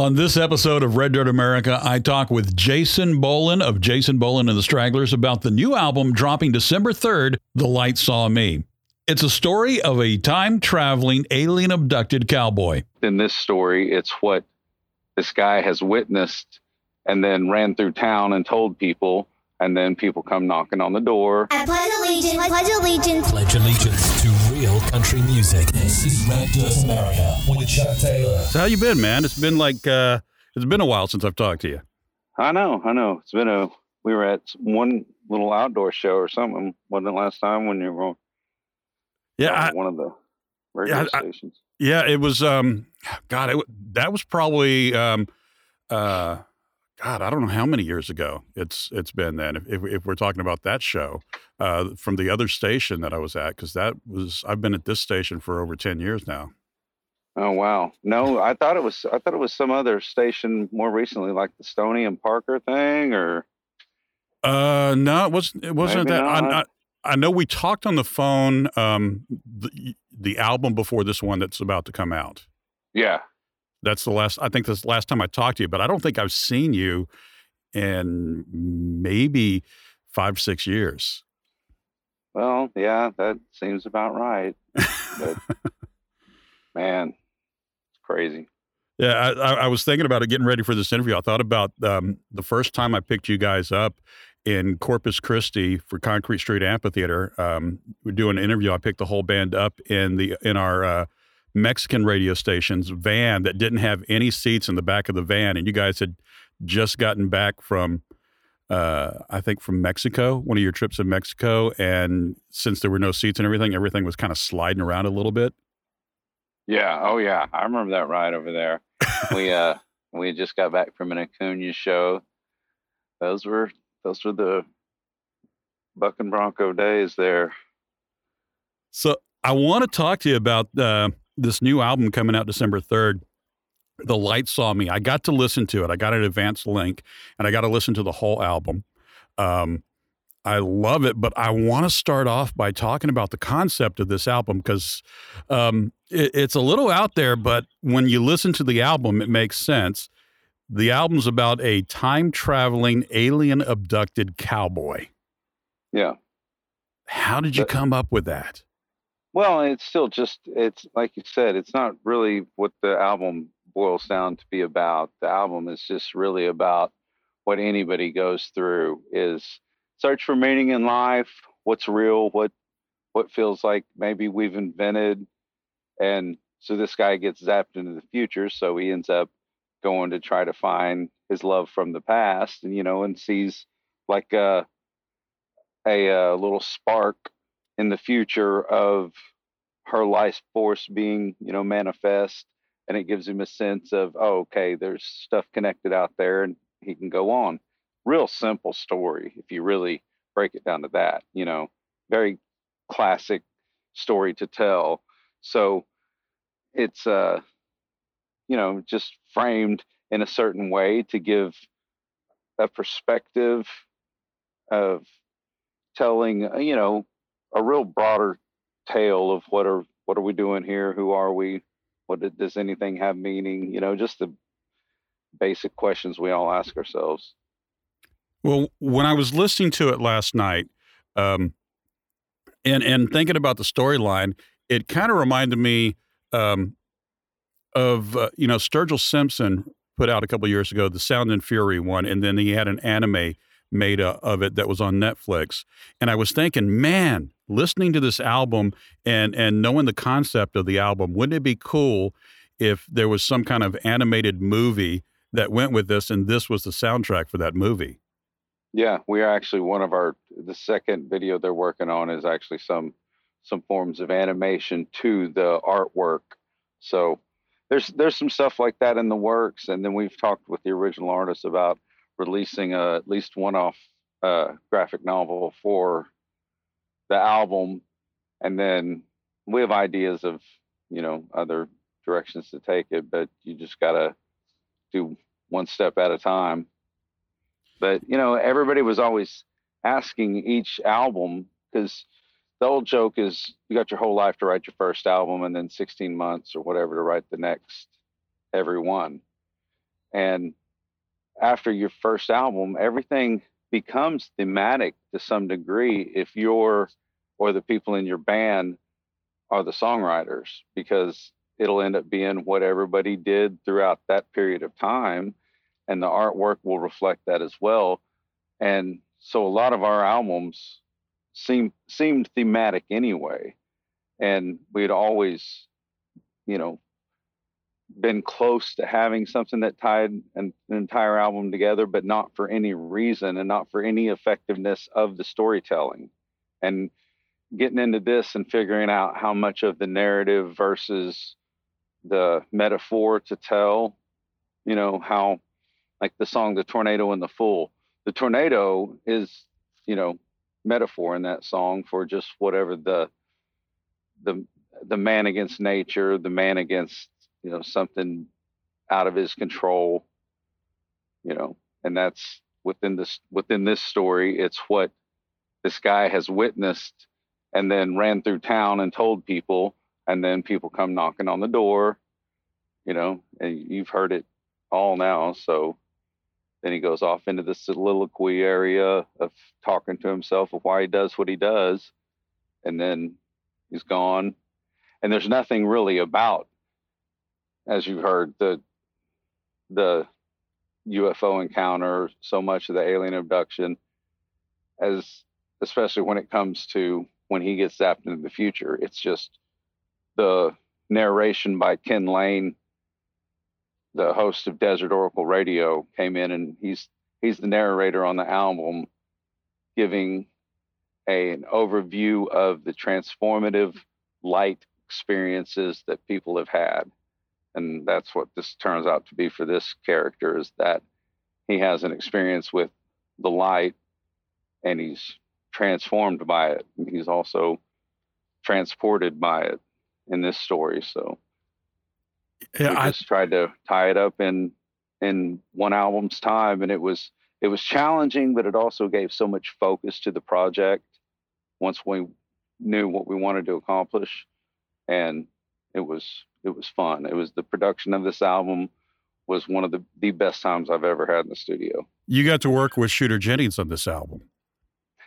On this episode of Red Dirt America, I talk with Jason Boland of Jason Boland and the Stragglers about the new album dropping December 3rd, The Light Saw Me. It's a story of a time traveling alien abducted cowboy. In this story, it's what this guy has witnessed and then ran through town and told people, and then people come knocking on the door. I pledge allegiance, pledge allegiance. Pledge allegiance to real country music. This is Red Dirt America with Chuck Taylor. So how you been, man? It's been like uh, it's been a while since I've talked to you. I know, I know. It's been a. We were at one little outdoor show or something. Wasn't it last time when you were on Yeah, I, one of the radio Yeah, I- stations? yeah. It was. Um, God, it, that was probably. Um, uh, God, I don't know how many years ago it's it's been. Then, if if, if we're talking about that show uh, from the other station that I was at, because that was I've been at this station for over ten years now. Oh wow! No, I thought it was. I thought it was some other station more recently, like the Stony and Parker thing, or Uh, no, it wasn't. It wasn't Maybe that. I, I. I know we talked on the phone. Um, the the album before this one that's about to come out. yeah. That's the last. I think the last time I talked to you. But I don't think I've seen you in maybe five six years. Well, yeah, that seems about right. But man, it's crazy. Yeah, I, I, I was thinking about it, getting ready for this interview. I thought about um, the first time I picked you guys up in Corpus Christi for Concrete Street Amphitheater. Um, we're doing an interview. I picked the whole band up in the in our uh, Mexican radio station's van that didn't have any seats in the back of the van, and you guys had just gotten back from. Uh, I think from Mexico, one of your trips in Mexico, and since there were no seats and everything, everything was kind of sliding around a little bit. Yeah. Oh yeah, I remember that ride over there. we uh we just got back from an Acuna show. Those were those were the Buck and Bronco days there. So I want to talk to you about uh, this new album coming out December 3rd. The Light Saw Me. I got to listen to it. I got an advance link and I got to listen to the whole album. Um, I love it, but I want to start off by talking about the concept of this album because um, it, it's a little out there, but when you listen to the album, it makes sense. The album's about a time traveling alien abducted cowboy. Yeah. How did you come up with that? Well, it's still just it's like you said, it's not really what the album boils down to be about. The album is just really about what anybody goes through is search for meaning in life, what's real, what what feels like maybe we've invented. And so this guy gets zapped into the future, so he ends up going to try to find his love from the past and you know and sees like a a, uh little spark in the future of her life force being, you know, manifest. And it gives him a sense of, oh, okay, there's stuff connected out there and he can go on. Real simple story if you really break it down to that, you know, very classic story to tell. So it's, uh, you know, just framed in a certain way to give a perspective of telling, uh, you know, a real broader tale of what are what are we doing here? Who are we? What does anything have meaning? You know, just the basic questions we all ask ourselves. Well, when I was listening to it last night, um, and and thinking about the storyline, it kind of reminded me um, of uh, you know Sturgill Simpson put out a couple years ago the Sound and Fury one, and then he had an anime made uh, of it that was on Netflix. And I was thinking, man, listening to this album and and knowing the concept of the album, wouldn't it be cool if there was some kind of animated movie that went with this, and this was the soundtrack for that movie? Yeah, we are actually one of our the second video they're working on is actually some some forms of animation to the artwork. So there's there's some stuff like that in the works, and then we've talked with the original artist about releasing a at least one off uh, graphic novel for the album, and then we have ideas of you know other directions to take it, but you just gotta do one step at a time. But you know, everybody was always asking each album because the old joke is you got your whole life to write your first album and then 16 months or whatever to write the next every one. And after your first album, everything becomes thematic to some degree if you're or the people in your band are the songwriters because it'll end up being what everybody did throughout that period of time and the artwork will reflect that as well. And so a lot of our albums seem seemed thematic anyway and we'd always you know been close to having something that tied an, an, entire album together, but not for any reason and not for any effectiveness of the storytelling. And getting into this and figuring out how much of the narrative versus the metaphor to tell, you know, how like the song The Tornado and the Fool. The tornado is, you know, metaphor in that song for just whatever the the the man against nature, the man against you know something out of his control you know and that's within this within this story it's what this guy has witnessed and then ran through town and told people and then people come knocking on the door you know and you've heard it all now so then he goes off into the soliloquy area of talking to himself of why he does what he does and then he's gone. And there's nothing really about as you've heard, the the UFO encounter, so much of the alien abduction, as especially when it comes to when he gets zapped into the future. It's just the narration by Ken Layne, the host of Desert Oracle Radio, came in and he's he's the narrator on the album, giving a, an overview of the transformative light experiences that people have had and that's what this turns out to be for this character is that he has an experience with the light and he's transformed by it he's also transported by it in this story so. Yeah, we I just tried to tie it up in in one album's time and it was it was challenging but it also gave so much focus to the project once we knew what we wanted to accomplish and it was it was fun. It was the production of this album was one of the, the best times I've ever had in the studio. You got to work with Shooter Jennings on this album.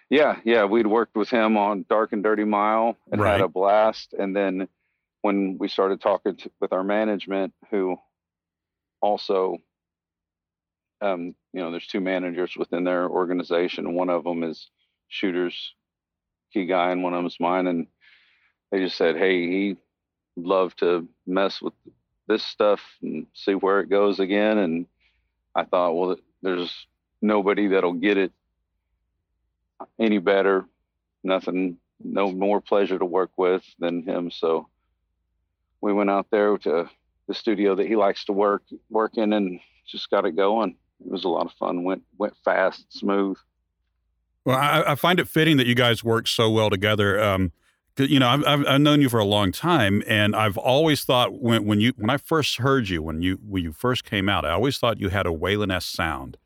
Yeah, yeah, we'd worked with him on Dark and Dirty Mile and right. had a blast. And then when we started talking to, with our management, who also, um, you know, there's two managers within their organization. One of them is Shooter's key guy, and one of them is mine. And they just said, "Hey, he love to mess with this stuff and see where it goes again. And I thought, well, there's nobody that'll get it any better. Nothing, no more pleasure to work with than him. So we went out there to the studio that he likes to work work in and just got it going. It was a lot of fun. Went went fast, smooth. Well, I, I find it fitting that you guys work so well together. Um, you know, I've, I've, I've known you for a long time, and I've always thought when when you when I first heard you when you when you first came out, I always thought you had a Waylon-esque sound,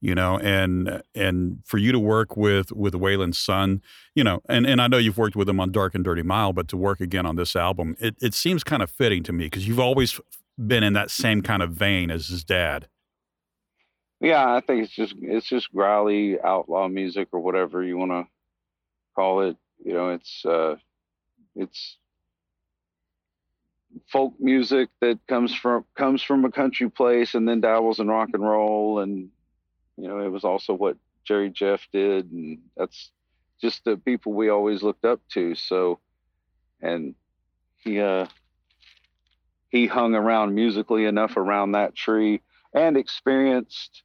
you know, and and for you to work with with Waylon's son, you know, and and I know you've worked with him on Dark and Dirty Mile, but to work again on this album, it it seems kind of fitting to me because you've always been in that same kind of vein as his dad. Yeah, I think it's just it's just growly outlaw music or whatever you want to call it you know, it's uh, it's folk music that comes from comes from a country place and then dabbles in rock and roll and you know it was also what jerry jeff did and that's just the people we always looked up to. So and he uh he hung around musically enough around that tree and experienced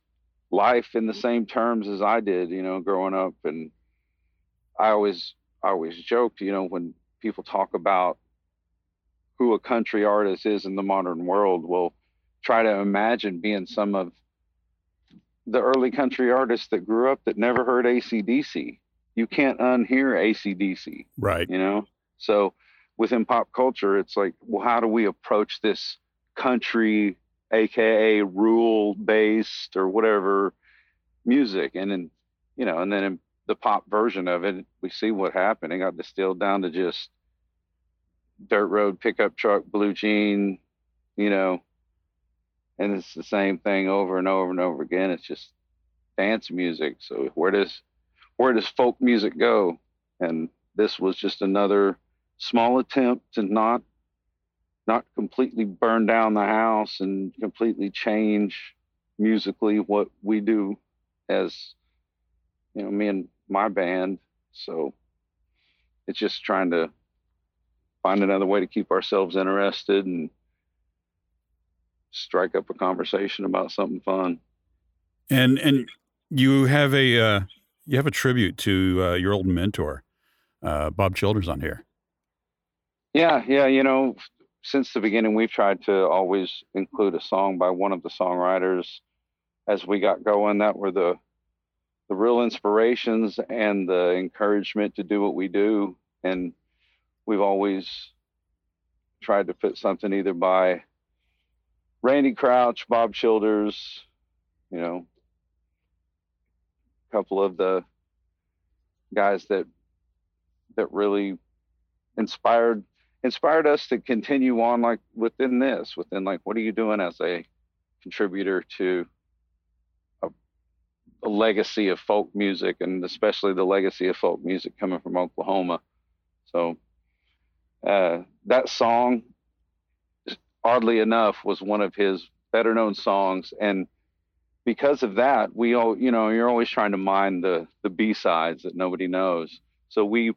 life in the same terms as i did you know growing up. And i always I always joked, you know, when people talk about who a country artist is in the modern world, will try to imagine being some of the early country artists that grew up that never heard ACDC. You can't unhear ACDC. Right. You know? So within pop culture, it's like, well, how do we approach this country, aka rule based or whatever music? And then, you know, and then in the pop version of it, we see what happened. It got distilled down to just dirt road pickup truck, blue jean, you know, and it's the same thing over and over and over again. It's just dance music. So where does where does folk music go? And this was just another small attempt to not not completely burn down the house and completely change musically what we do as you know me and my band so it's just trying to find another way to keep ourselves interested and strike up a conversation about something fun And and you have a uh, you have a tribute to uh, your old mentor, uh, Bob Childers, on here. Yeah, yeah, you know, since the beginning, we've tried to always include a song by one of the songwriters as we got going. That were the the real inspirations and the encouragement to do what we do. And we've always tried to put something either by Randy Crouch, Bob Childers, you know, a couple of the guys that that really inspired inspired us to continue on like within this within like what are you doing as a contributor to legacy of folk music and especially the legacy of folk music coming from oklahoma so uh, that song oddly enough was one of his better known songs and because of that we all you know you're always trying to mine the the b-sides that nobody knows so we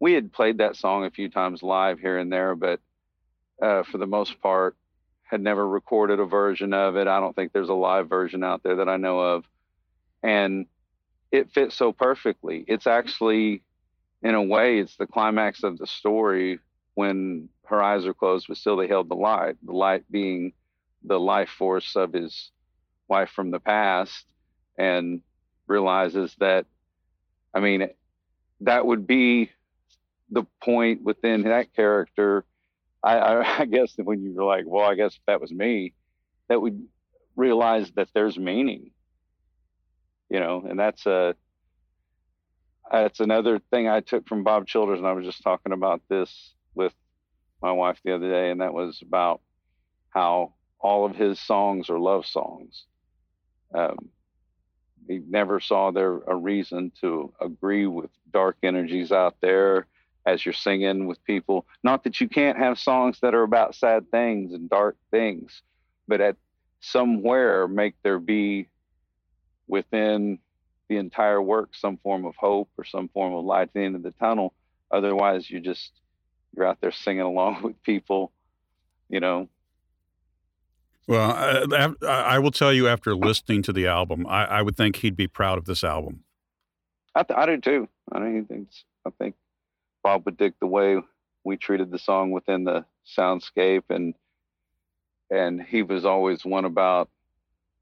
we had played that song a few times live here and there, but uh, for the most part, had never recorded a version of it. I don't think there's a live version out there that I know of. And it fits so perfectly. It's actually, in a way, it's the climax of the story when her eyes are closed, but still they held the light, the light being the life force of his wife from the past, and realizes that, I mean, that would be the point within that character, I, I, I guess that when you were like, well, I guess that was me, that we realize that there's meaning, you know, and that's a that's another thing I took from Bob Childers, and I was just talking about this with my wife the other day, and that was about how all of his songs are love songs. Um, he never saw there a reason to agree with dark energies out there as you're singing with people. Not that you can't have songs that are about sad things and dark things, but at somewhere make there be within the entire work some form of hope or some form of light at the end of the tunnel. Otherwise, you just you're out there singing along with people, you know. Well, uh, I, I will tell you after listening to the album, I, I would think he'd be proud of this album. I, th- I do too. I mean, I think Bob would dig the way we treated the song within the soundscape, and and he was always one about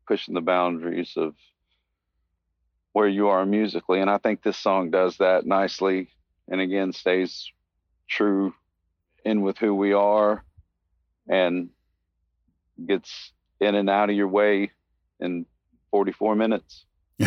pushing the boundaries of where you are musically, and I think this song does that nicely, and again stays true in with who we are, and gets in and out of your way in 44 minutes.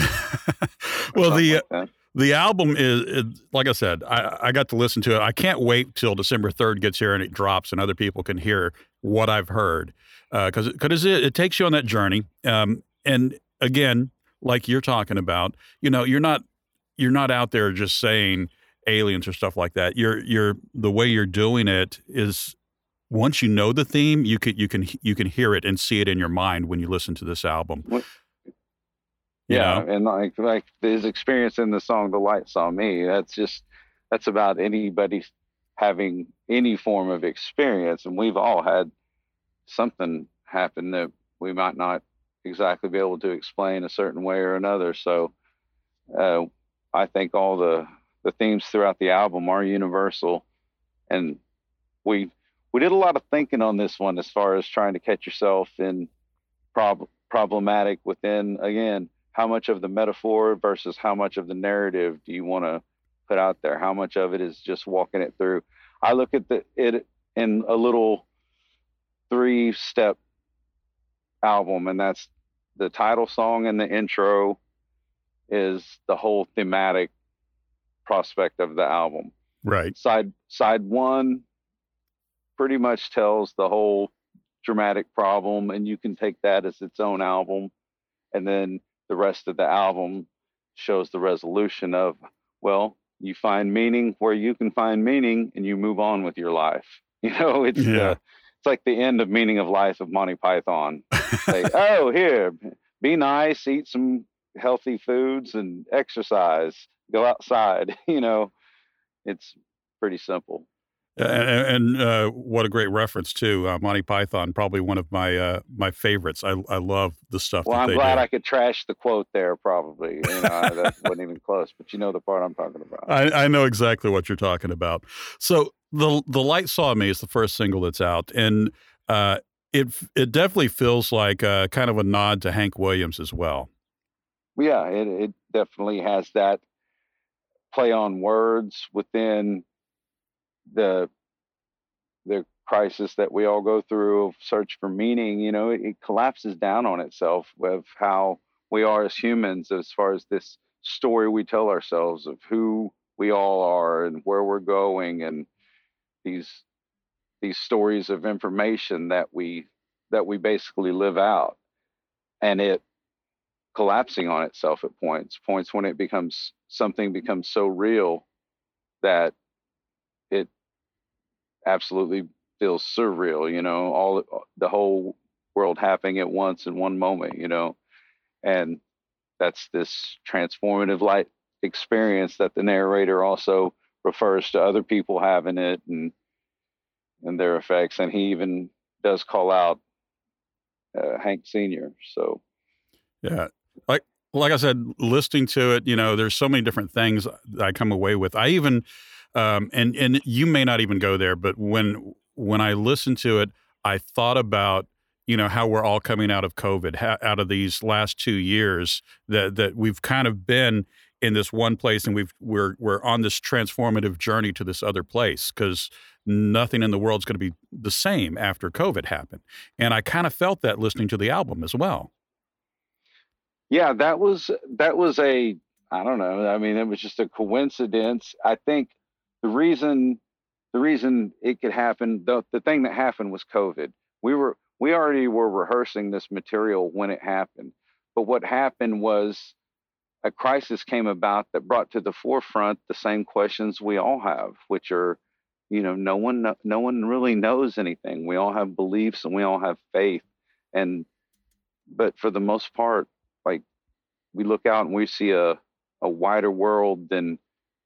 well, the like the album is, is, like I said, I, I got to listen to it. I can't wait till December 3rd gets here and it drops and other people can hear what I've heard. Because uh, because it, it, takes you on that journey. Um, and again, like you're talking about, you know, you're not you're not out there just saying aliens or stuff like that. You're you're the way you're doing it is once you know the theme, you can you can you can hear it and see it in your mind when you listen to this album. What? yeah know? and like like his experience in the song the light saw me that's just that's about anybody having any form of experience and we've all had something happen that we might not exactly be able to explain a certain way or another so uh, i think all the the themes throughout the album are universal and we we did a lot of thinking on this one as far as trying to catch yourself in prob- problematic within again how much of the metaphor versus how much of the narrative do you want to put out there? How much of it is just walking it through? I look at the it in a little three step album, and that's the title song and the intro is the whole thematic prospect of the album. Right. Side side one pretty much tells the whole dramatic problem, and you can take that as its own album, and then the rest of the album shows the resolution of well, you find meaning where you can find meaning, and you move on with your life. You know, it's Yeah. uh, it's like the end of meaning of life of Monty Python. Like, oh, here, be nice, eat some healthy foods, and exercise. Go outside. You know, it's pretty simple. And, and uh, what a great reference too, uh, Monty Python, probably one of my uh, my favorites. I I love the stuff Well, I'm glad do. I could trash the quote there. Probably, you know, that wasn't even close. But you know the part I'm talking about. I, I know exactly what you're talking about. So the the light saw me is the first single that's out, and uh, it it definitely feels like uh, kind of a nod to Hank Williams as well. yeah, it, it definitely has that play on words within the the crisis that we all go through of search for meaning. You know, it, it collapses down on itself of how we are as humans, as far as this story we tell ourselves of who we all are and where we're going, and these these stories of information that we that we basically live out, and it collapsing on itself at points points when it becomes something becomes so real that absolutely feels surreal you know all the whole world happening at once in one moment you know and that's this transformative light experience that the narrator also refers to other people having it and and their effects and he even does call out uh, hank senior so Yeah. Like like I said, listening to it, you know, there's so many different things that I come away with. I even um and and you may not even go there, but when when I listened to it, I thought about you know how we're all coming out of COVID, out of these last two years that that we've kind of been in this one place, and we've we're we're on this transformative journey to this other place because nothing in the world's going to be the same after COVID happened, and I kind of felt that listening to the album as well. yeah that was that was a i don't know i mean it was just a coincidence i think the reason the reason it could happen the, the thing that happened was covid. We were we already were rehearsing this material when it happened. But what happened was a crisis came about that brought to the forefront the same questions we all have which are you know no one kno- no one really knows anything. We all have beliefs and we all have faith. And but for the most part like we look out and we see a, a wider world than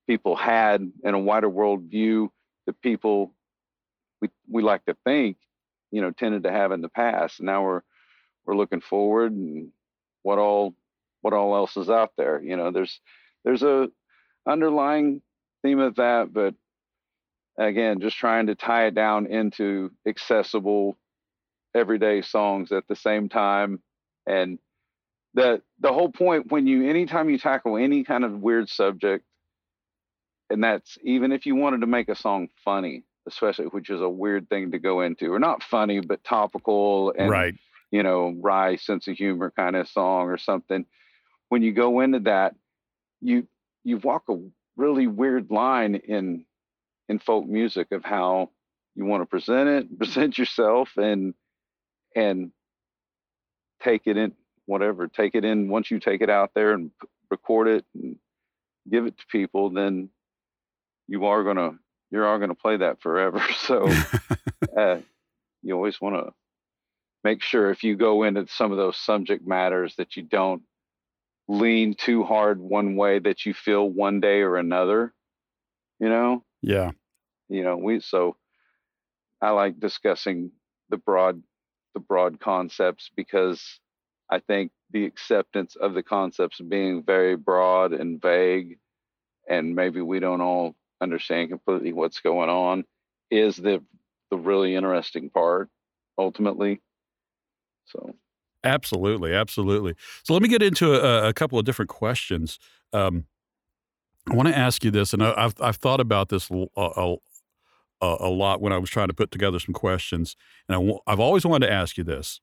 people had and a wider world view that people we, we like to think you know tended to have in the past. Now we're we're looking forward and what all what all else is out there. You know there's there's a underlying theme of that but again just trying to tie it down into accessible everyday songs at the same time. And the the whole point when you anytime you tackle any kind of weird subject and that's even if you wanted to make a song funny especially which is a weird thing to go into or not funny but topical and right. you know wry sense of humor kind of song or something when you go into that you you walk a really weird line in in folk music of how you want to present it present yourself and and take it in whatever take it in once you take it out there and record it and give it to people then you are going to you are to play that forever so uh, you always want to make sure if you go into some of those subject matters that you don't lean too hard one way that you feel one day or another you know yeah. you know we so i like discussing the broad the broad concepts because i think the acceptance of the concepts being very broad and vague and maybe we don't all understand completely what's going on is the the really interesting part ultimately so Absolutely, absolutely. So let me get into a, a couple of different questions. Um, I want to ask you this, and I, I've I've thought about this a lot when I was trying to put together some questions, and I w- I've always wanted to ask you this: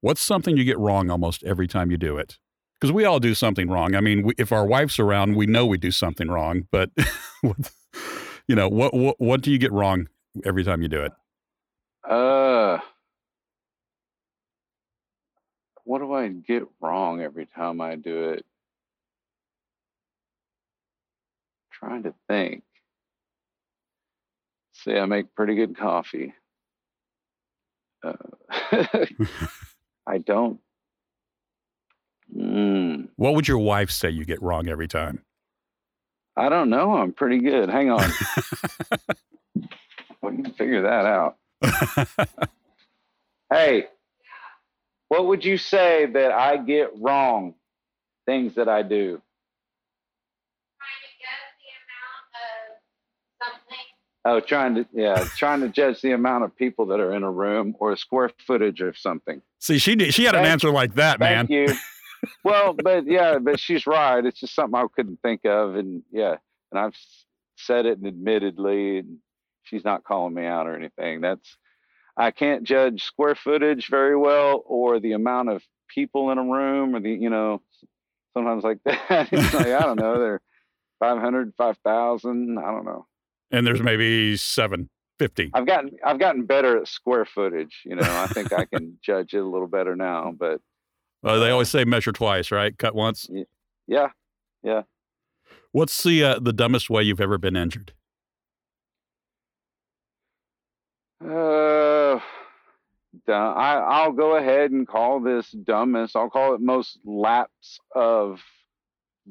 What's something you get wrong almost every time you do it? Because we all do something wrong. I mean, we, if our wife's around, we know we do something wrong. But what, you know, what, what what do you get wrong every time you do it? uh what do I get wrong every time I do it? Trying to think. See, I make pretty good coffee. Uh, I don't. Mm, What would your wife say you get wrong every time? I don't know. I'm pretty good. Hang on. we can figure that out. Hey, what would you say that I get wrong? Things that I do. Oh, trying to yeah, trying to judge the amount of people that are in a room or a square footage of something. See, she did, she had an Thank- answer like that, man. Thank you. well, but yeah, but she's right. It's just something I couldn't think of, and yeah, and I've said it and admittedly, and she's not calling me out or anything. That's I can't judge square footage very well or the amount of people in a room or the you know sometimes like that. it's like I don't know, they're 500, 5,000. I don't know. And there's maybe 750. I've gotten I've gotten better at square footage. You know, I think I can judge it a little better now. But Uh, they always say measure twice, right? Cut once. yeah, yeah. What's the uh, the dumbest way you've ever been injured? Uh. I, I'll go ahead and call this dumbest. I'll call it most lapse of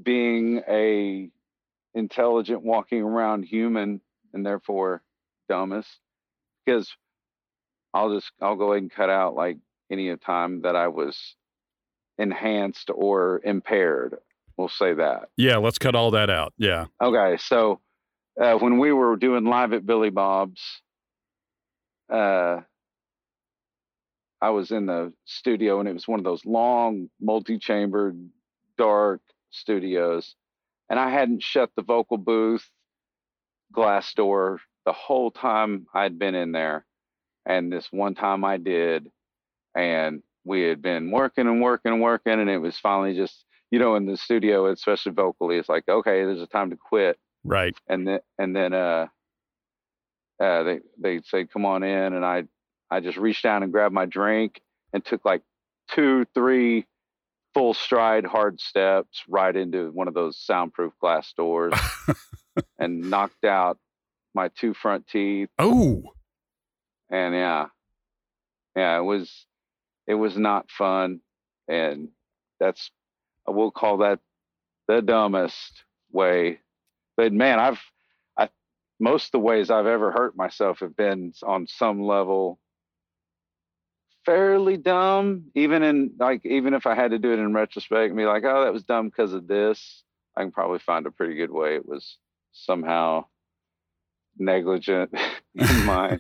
being a intelligent walking around human and therefore dumbest because I'll just I'll go ahead and cut out like any time that I was enhanced or impaired. We'll say that. Yeah, let's cut all that out. Yeah. Okay, so uh, when we were doing live at Billy Bob's, uh, I was in the studio, and it was one of those long, multi-chambered, dark studios, and I hadn't shut the vocal booth glass door the whole time I'd been in there, and this one time I did, and we had been working and working and working, and it was finally just you know, in the studio, especially vocally, it's like, okay, there's a time to quit. Right. And then, and then, uh, uh, they, they'd say, come on in. And I, I just reached down and grabbed my drink and took like two, three full stride hard steps right into one of those soundproof glass doors and knocked out my two front teeth. Oh, And yeah, yeah, it was, it was not fun. And that's, I will call that the dumbest way. But man, I've, I, most of the ways I've ever hurt myself have been on some level fairly dumb. Even in like, even if I had to do it in retrospect and be like, oh, that was dumb because of this, I can probably find a pretty good way it was somehow negligent in my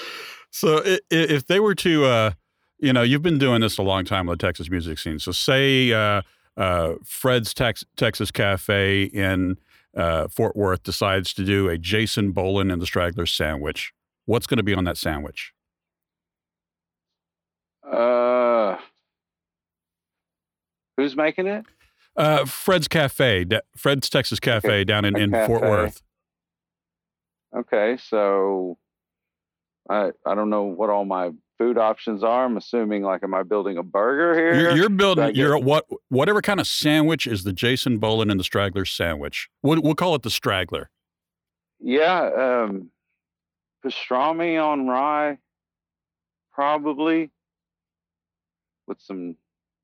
so i- i- if they were to, uh, you know, you've been doing this a long time on the Texas music scene. So say uh, uh, Fred's Tex- Texas Cafe in uh, Fort Worth decides to do a Jason Boland and the Stragglers sandwich. What's going to be on that sandwich? Uh, who's making it? Uh, Fred's Cafe, da- Fred's Texas Cafe down in, in Fort. Worth. Okay, so I I don't know what all my food options are. I'm assuming like, am I building a burger here? You're, building, you're building your what whatever kind of sandwich is the Jason Boland and the Stragglers sandwich. We'll, we'll call it the Straggler. yeah, um, pastrami on rye, probably with some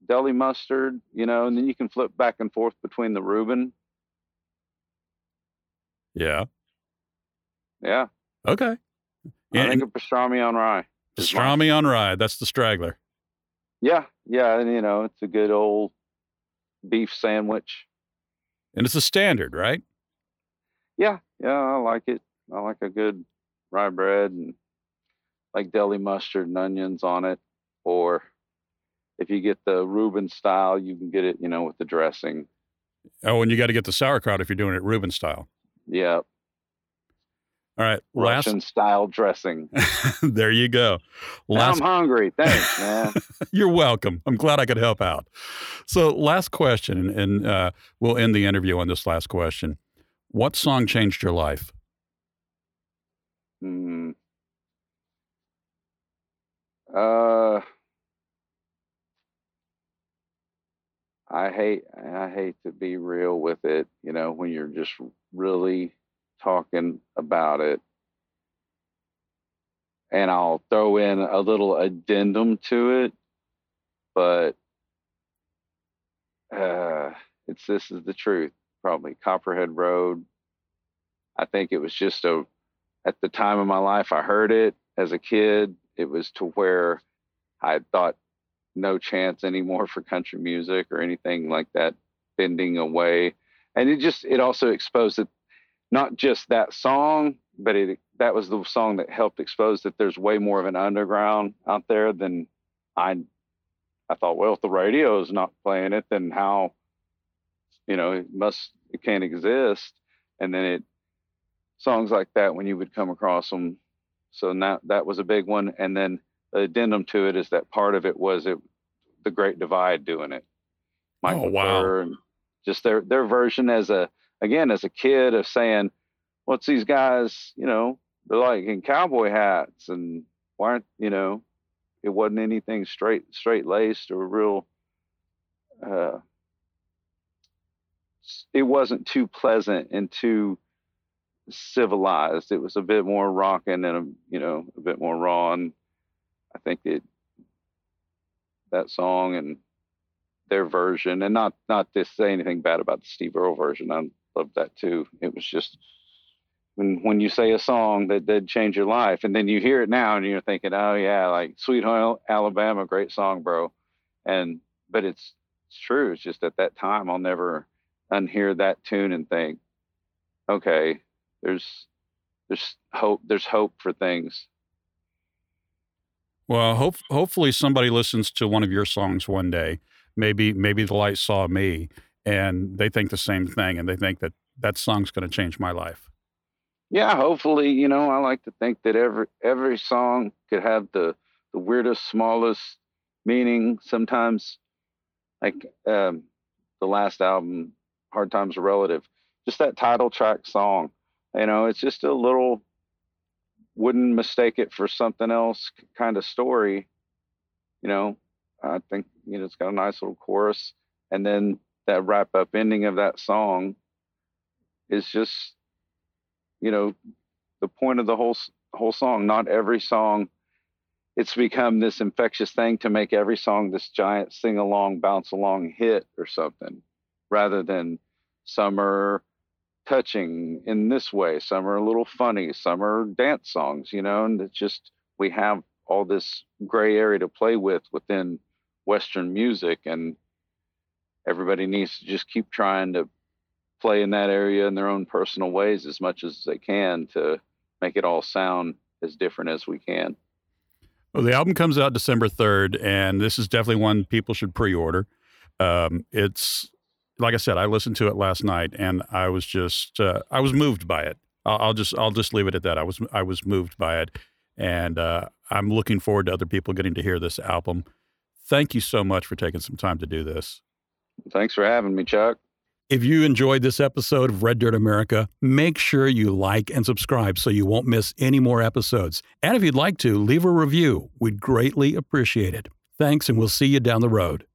deli mustard, you know, and then you can flip back and forth between the Reuben. Yeah. Yeah, Okay. I And think a pastrami on rye. Pastrami on rye. That's the Straggler. Yeah, yeah, and you know, it's a good old beef sandwich. And it's a standard, right? Yeah, yeah, I like it. I like a good rye bread and like deli mustard and onions on it. Or if you get the Reuben style, you can get it, you know, with the dressing. Oh, and you got to get the sauerkraut if you're doing it Reuben style. Yeah, All right. Last. Russian style dressing. there you go. Last. I'm hungry. Thanks, man. You're welcome. I'm glad I could help out. So, last question, and, uh, we'll end the interview on this last question. What song changed your life? Hmm. Uh, I hate I hate to be real with it, you know, when you're just really talking about it. And I'll throw in a little addendum to it, but uh, it's this is the truth. Probably Copperhead Road. I think it was just a at the time of my life I heard it as a kid. It was to where I thought no chance anymore for country music or anything like that bending away. And it just it also exposed it not just that song, but it that was the song that helped expose that there's way more of an underground out there than I I thought, well, if the radio is not playing it, then how you know, it must it can't exist. And then it songs like that when you would come across them. So now that was a big one. And then the addendum to it is that part of it was it the Great Divide doing it. Mike oh wow! And just their their version as a again as a kid of saying, what's these guys? You know, they're like in cowboy hats and why aren't you know? It wasn't anything straight straight laced or real. Uh, it wasn't too pleasant and too civilized. It was a bit more rocking and a, you know a bit more raw. And I think it that song and their version, and not not to say anything bad about the Steve Earle version. I loved that too. It was just when when you say a song that did change your life, and then you hear it now, and you're thinking, oh yeah, like Sweet Home Alabama, great song, bro. And but it's it's true. It's just at that time I'll never unhear that tune and think, okay, there's there's hope. There's hope for things. Well, hope, hopefully somebody listens to one of your songs one day. Maybe maybe the light saw me, and they think the same thing, and they think that that song's going to change my life. Yeah, hopefully, you know, I like to think that every every song could have the the weirdest, smallest meaning. Sometimes, like um, the last album, "Hard Times Relative," just that title track song. You know, it's just a little wouldn't mistake it for something else kind of story. You know, I think, you know, it's got a nice little chorus. And then that wrap up ending of that song is just, you know, the point of the whole whole song. Not every song. It's become this infectious thing to make every song this giant sing along, bounce along hit or something, rather than some are touching in this way. Some are a little funny. Some are dance songs, you know, and it's just we have all this gray area to play with within Western music, and everybody needs to just keep trying to play in that area in their own personal ways as much as they can to make it all sound as different as we can. Well, the album comes out December 3rd, and this is definitely one people should pre order. Um, it's like I said, I listened to it last night, and I was just uh, I was moved by it. I'll, I'll, just I'll just leave it at that. I was I was moved by it, and uh, I'm looking forward to other people getting to hear this album. Thank you so much for taking some time to do this. Thanks for having me, Chuck. If you enjoyed this episode of Red Dirt America, make sure you like and subscribe so you won't miss any more episodes. And if you'd like to, leave a review. We'd greatly appreciate it. Thanks, and we'll see you down the road.